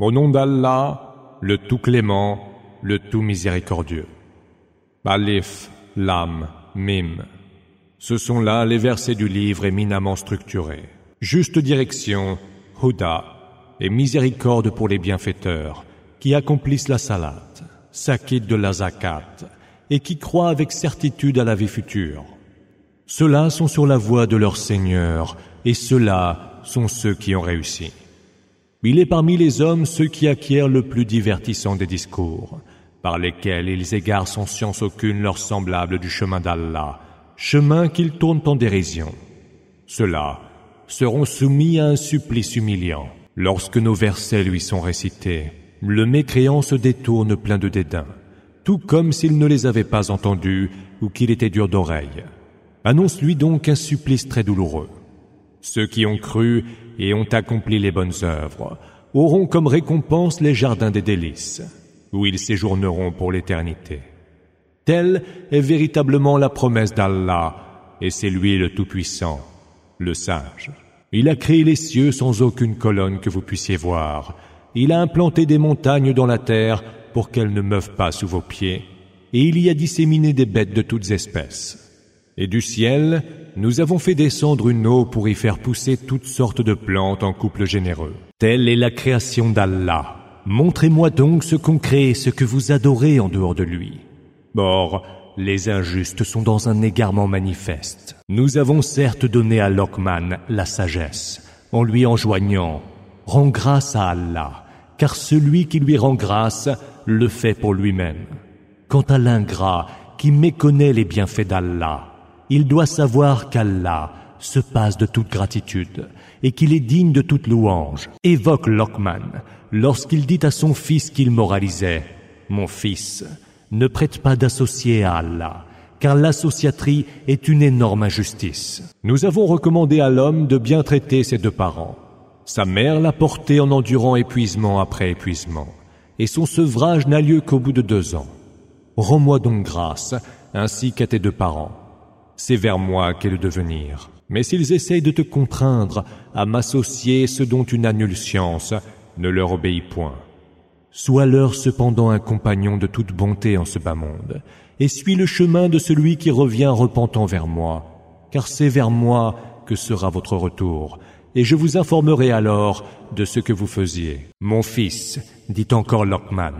Au nom d'Allah, le tout clément, le tout miséricordieux. Alif, Lam, Mim. Ce sont là les versets du livre éminemment structurés. Juste direction, Huda, et miséricorde pour les bienfaiteurs, qui accomplissent la salat, s'acquittent de la zakat, et qui croient avec certitude à la vie future. Ceux-là sont sur la voie de leur Seigneur, et ceux-là sont ceux qui ont réussi. Il est parmi les hommes ceux qui acquièrent le plus divertissant des discours, par lesquels ils égarent sans science aucune leur semblable du chemin d'Allah, chemin qu'ils tournent en dérision. Ceux-là seront soumis à un supplice humiliant. Lorsque nos versets lui sont récités, le mécréant se détourne plein de dédain, tout comme s'il ne les avait pas entendus ou qu'il était dur d'oreille. Annonce-lui donc un supplice très douloureux. Ceux qui ont cru et ont accompli les bonnes œuvres auront comme récompense les jardins des délices, où ils séjourneront pour l'éternité. Telle est véritablement la promesse d'Allah, et c'est lui le Tout-Puissant, le Sage. Il a créé les cieux sans aucune colonne que vous puissiez voir. Il a implanté des montagnes dans la terre pour qu'elles ne meuvent pas sous vos pieds, et il y a disséminé des bêtes de toutes espèces. Et du ciel, nous avons fait descendre une eau pour y faire pousser toutes sortes de plantes en couple généreux. Telle est la création d'Allah. Montrez-moi donc ce qu'on crée ce que vous adorez en dehors de lui. Or, les injustes sont dans un égarement manifeste. Nous avons certes donné à Lokman la sagesse, en lui enjoignant Rends grâce à Allah, car celui qui lui rend grâce le fait pour lui-même. Quant à l'ingrat qui méconnaît les bienfaits d'Allah, il doit savoir qu'Allah se passe de toute gratitude et qu'il est digne de toute louange. Évoque Lokman lorsqu'il dit à son fils qu'il moralisait Mon fils, ne prête pas d'associer à Allah, car l'associaterie est une énorme injustice. Nous avons recommandé à l'homme de bien traiter ses deux parents. Sa mère l'a porté en endurant épuisement après épuisement, et son sevrage n'a lieu qu'au bout de deux ans. Rends-moi donc grâce, ainsi qu'à tes deux parents c'est vers moi qu'est le devenir. Mais s'ils essayent de te contraindre à m'associer ce dont tu n'as nulle science, ne leur obéis point. Sois-leur cependant un compagnon de toute bonté en ce bas monde, et suis le chemin de celui qui revient repentant vers moi, car c'est vers moi que sera votre retour, et je vous informerai alors de ce que vous faisiez. Mon fils, dit encore Lockman,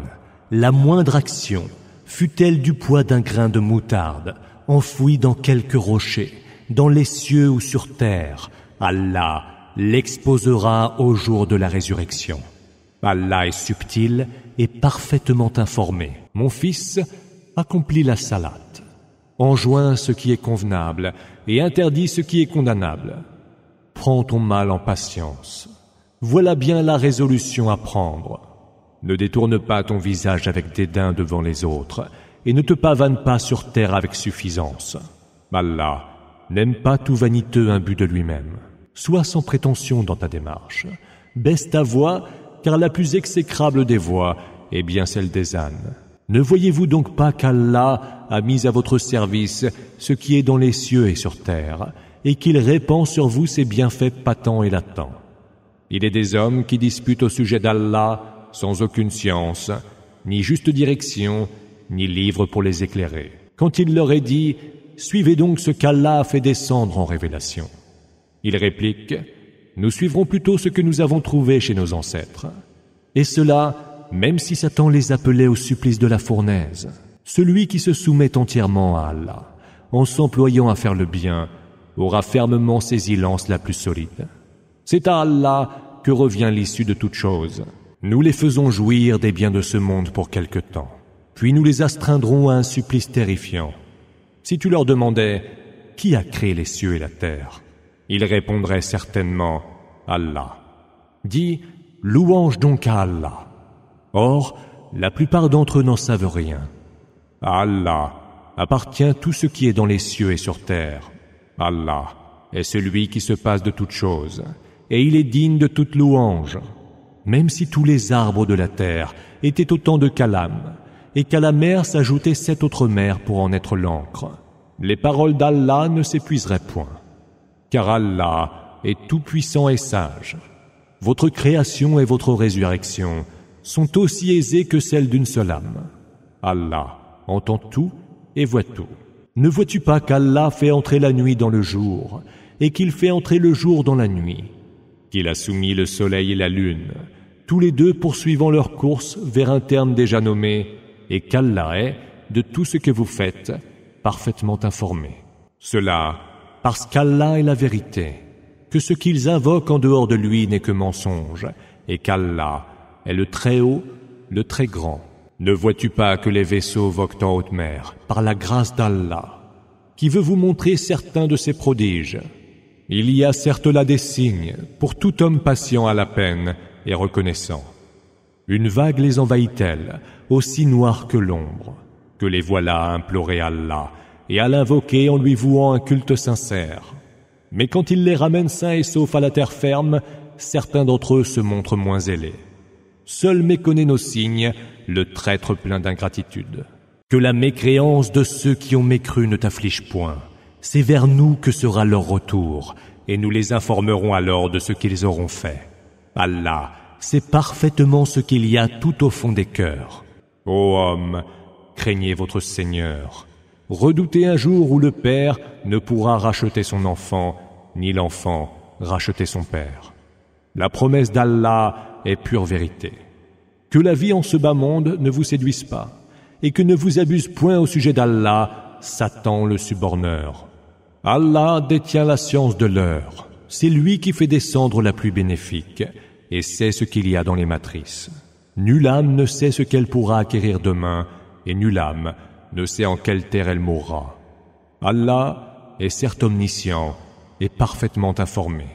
la moindre action, fut-elle du poids d'un grain de moutarde, enfoui dans quelque rocher, dans les cieux ou sur terre, Allah l'exposera au jour de la résurrection. Allah est subtil et parfaitement informé. Mon fils, accomplis la salat. Enjoins ce qui est convenable et interdis ce qui est condamnable. Prends ton mal en patience. Voilà bien la résolution à prendre. Ne détourne pas ton visage avec dédain devant les autres et ne te pavane pas sur terre avec suffisance. Allah n'aime pas tout vaniteux imbu de lui-même. Sois sans prétention dans ta démarche. Baisse ta voix, car la plus exécrable des voix est bien celle des ânes. Ne voyez-vous donc pas qu'Allah a mis à votre service ce qui est dans les cieux et sur terre, et qu'il répand sur vous ses bienfaits patents et latents? Il est des hommes qui disputent au sujet d'Allah sans aucune science, ni juste direction, ni livre pour les éclairer. Quand il leur est dit Suivez donc ce qu'Allah a fait descendre en révélation. Ils répliquent Nous suivrons plutôt ce que nous avons trouvé chez nos ancêtres. Et cela, même si Satan les appelait au supplice de la fournaise. Celui qui se soumet entièrement à Allah, en s'employant à faire le bien, aura fermement saisi l'anse la plus solide. C'est à Allah que revient l'issue de toute chose. Nous les faisons jouir des biens de ce monde pour quelque temps puis nous les astreindrons à un supplice terrifiant. Si tu leur demandais Qui a créé les cieux et la terre? Ils répondraient certainement Allah. Dis Louange donc à Allah. Or, la plupart d'entre eux n'en savent rien. À Allah appartient tout ce qui est dans les cieux et sur terre. Allah est celui qui se passe de toutes choses, et il est digne de toute louange. Même si tous les arbres de la terre étaient autant de calames, et qu'à la mer s'ajoutaient sept autres mers pour en être l'encre. Les paroles d'Allah ne s'épuiseraient point, car Allah est tout-puissant et sage. votre création et votre résurrection sont aussi aisées que celles d'une seule âme. Allah entend tout et voit tout. Ne vois-tu pas qu'Allah fait entrer la nuit dans le jour et qu'il fait entrer le jour dans la nuit, qu'il a soumis le soleil et la lune, tous les deux poursuivant leur course vers un terme déjà nommé, et qu'Allah est, de tout ce que vous faites, parfaitement informé. Cela parce qu'Allah est la vérité, que ce qu'ils invoquent en dehors de lui n'est que mensonge, et qu'Allah est le très haut, le très grand. Ne vois-tu pas que les vaisseaux voguent en haute mer, par la grâce d'Allah, qui veut vous montrer certains de ses prodiges Il y a certes là des signes pour tout homme patient à la peine et reconnaissant. Une vague les envahit-elle, aussi noire que l'ombre, que les voilà à implorer Allah et à l'invoquer en lui vouant un culte sincère. Mais quand il les ramène sains et saufs à la terre ferme, certains d'entre eux se montrent moins zélés. Seul méconnaît nos signes le traître plein d'ingratitude. Que la mécréance de ceux qui ont mécru ne t'afflige point. C'est vers nous que sera leur retour, et nous les informerons alors de ce qu'ils auront fait. Allah sait parfaitement ce qu'il y a tout au fond des cœurs. Ô homme, craignez votre Seigneur. Redoutez un jour où le père ne pourra racheter son enfant, ni l'enfant racheter son père. La promesse d'Allah est pure vérité. Que la vie en ce bas monde ne vous séduise pas, et que ne vous abuse point au sujet d'Allah, Satan le suborneur. Allah détient la science de l'heure. C'est lui qui fait descendre la pluie bénéfique, et sait ce qu'il y a dans les matrices. Nulle âme ne sait ce qu'elle pourra acquérir demain, et nulle âme ne sait en quelle terre elle mourra. Allah est certes omniscient et parfaitement informé.